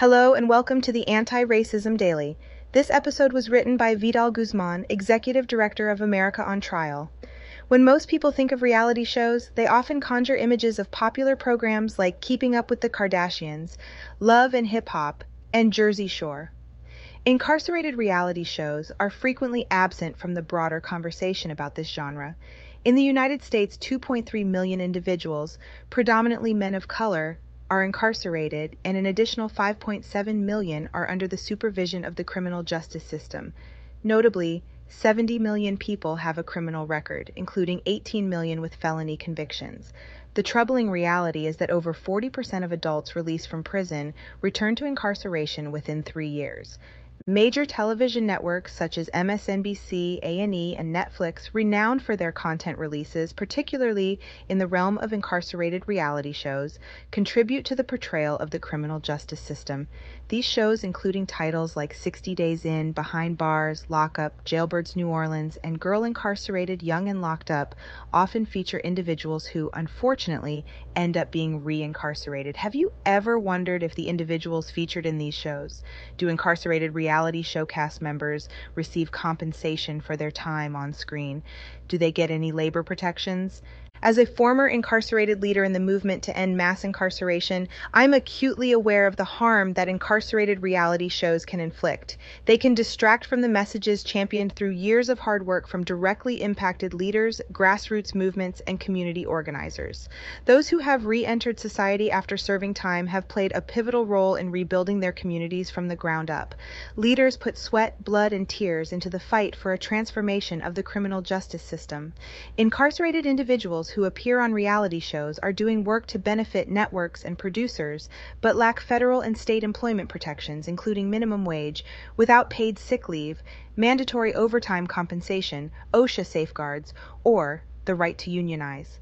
Hello and welcome to the Anti Racism Daily. This episode was written by Vidal Guzman, Executive Director of America on Trial. When most people think of reality shows, they often conjure images of popular programs like Keeping Up with the Kardashians, Love and Hip Hop, and Jersey Shore. Incarcerated reality shows are frequently absent from the broader conversation about this genre. In the United States, 2.3 million individuals, predominantly men of color, are incarcerated, and an additional 5.7 million are under the supervision of the criminal justice system. Notably, 70 million people have a criminal record, including 18 million with felony convictions. The troubling reality is that over 40% of adults released from prison return to incarceration within three years. Major television networks such as MSNBC, A&E, and Netflix, renowned for their content releases, particularly in the realm of incarcerated reality shows, contribute to the portrayal of the criminal justice system. These shows, including titles like 60 Days In, Behind Bars, Lockup, Jailbirds New Orleans, and Girl Incarcerated, Young and Locked Up, often feature individuals who, unfortunately, end up being reincarcerated. Have you ever wondered if the individuals featured in these shows do incarcerated reality reality show cast members receive compensation for their time on screen? Do they get any labor protections? As a former incarcerated leader in the movement to end mass incarceration, I'm acutely aware of the harm that incarcerated reality shows can inflict. They can distract from the messages championed through years of hard work from directly impacted leaders, grassroots movements, and community organizers. Those who have re entered society after serving time have played a pivotal role in rebuilding their communities from the ground up. Leaders put sweat, blood, and tears into the fight for a transformation of the criminal justice system. Incarcerated individuals who appear on reality shows are doing work to benefit networks and producers, but lack federal and state employment protections, including minimum wage, without paid sick leave, mandatory overtime compensation, OSHA safeguards, or the right to unionize.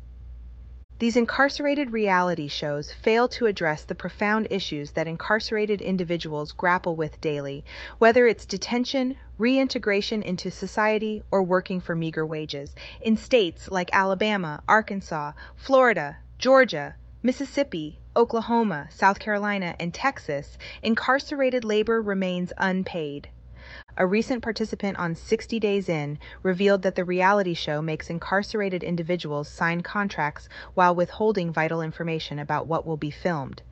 These incarcerated reality shows fail to address the profound issues that incarcerated individuals grapple with daily, whether it's detention, reintegration into society, or working for meager wages. In states like Alabama, Arkansas, Florida, Georgia, Mississippi, Oklahoma, South Carolina, and Texas, incarcerated labor remains unpaid. A recent participant on 60 Days In revealed that the reality show makes incarcerated individuals sign contracts while withholding vital information about what will be filmed.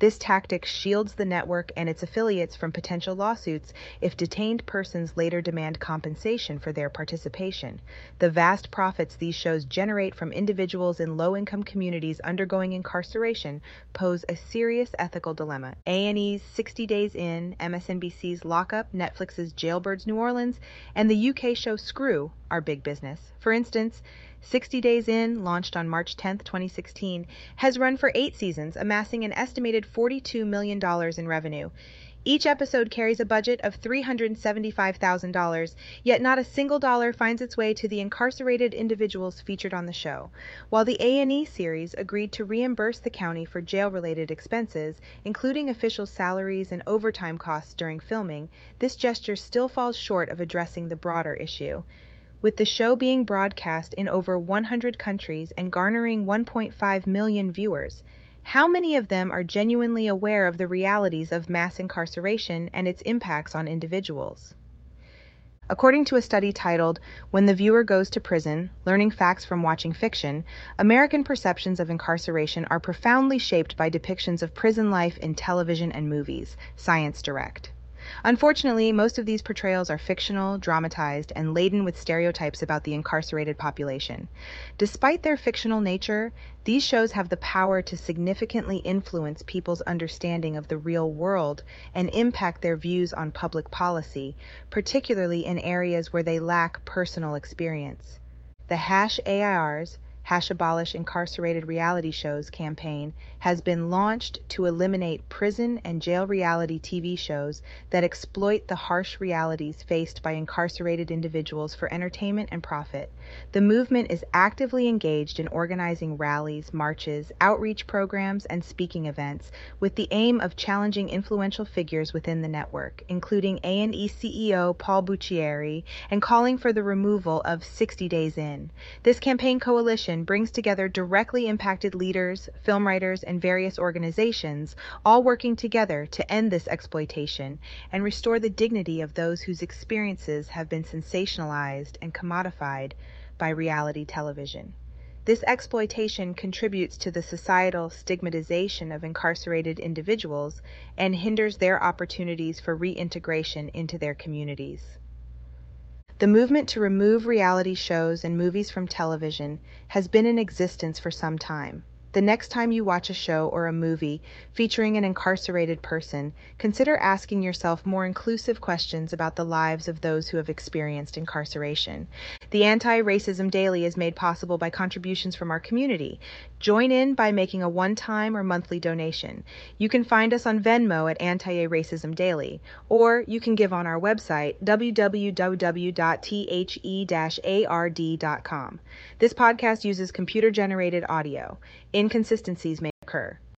This tactic shields the network and its affiliates from potential lawsuits if detained persons later demand compensation for their participation. The vast profits these shows generate from individuals in low-income communities undergoing incarceration pose a serious ethical dilemma. A&E's 60 Days In, MSNBC's Lockup, Netflix's Jailbirds New Orleans, and the UK show Screw are big business. For instance, 60 Days In, launched on March 10, 2016, has run for eight seasons, amassing an estimated $42 million in revenue. Each episode carries a budget of $375,000, yet not a single dollar finds its way to the incarcerated individuals featured on the show. While the A&E series agreed to reimburse the county for jail-related expenses, including official salaries and overtime costs during filming, this gesture still falls short of addressing the broader issue. With the show being broadcast in over 100 countries and garnering 1.5 million viewers, how many of them are genuinely aware of the realities of mass incarceration and its impacts on individuals? According to a study titled When the Viewer Goes to Prison Learning Facts from Watching Fiction, American perceptions of incarceration are profoundly shaped by depictions of prison life in television and movies, Science Direct. Unfortunately, most of these portrayals are fictional, dramatized, and laden with stereotypes about the incarcerated population. Despite their fictional nature, these shows have the power to significantly influence people's understanding of the real world and impact their views on public policy, particularly in areas where they lack personal experience. The hash AIRs Hash Abolish Incarcerated Reality Shows campaign has been launched to eliminate prison and jail reality TV shows that exploit the harsh realities faced by incarcerated individuals for entertainment and profit. The movement is actively engaged in organizing rallies, marches, outreach programs, and speaking events with the aim of challenging influential figures within the network, including A&E CEO Paul Buccieri, and calling for the removal of 60 Days In. This campaign coalition Brings together directly impacted leaders, film writers, and various organizations, all working together to end this exploitation and restore the dignity of those whose experiences have been sensationalized and commodified by reality television. This exploitation contributes to the societal stigmatization of incarcerated individuals and hinders their opportunities for reintegration into their communities. The movement to remove reality shows and movies from television has been in existence for some time. The next time you watch a show or a movie featuring an incarcerated person, consider asking yourself more inclusive questions about the lives of those who have experienced incarceration. The Anti Racism Daily is made possible by contributions from our community. Join in by making a one time or monthly donation. You can find us on Venmo at Anti Racism Daily, or you can give on our website, www.the ard.com. This podcast uses computer generated audio. Inconsistencies may occur.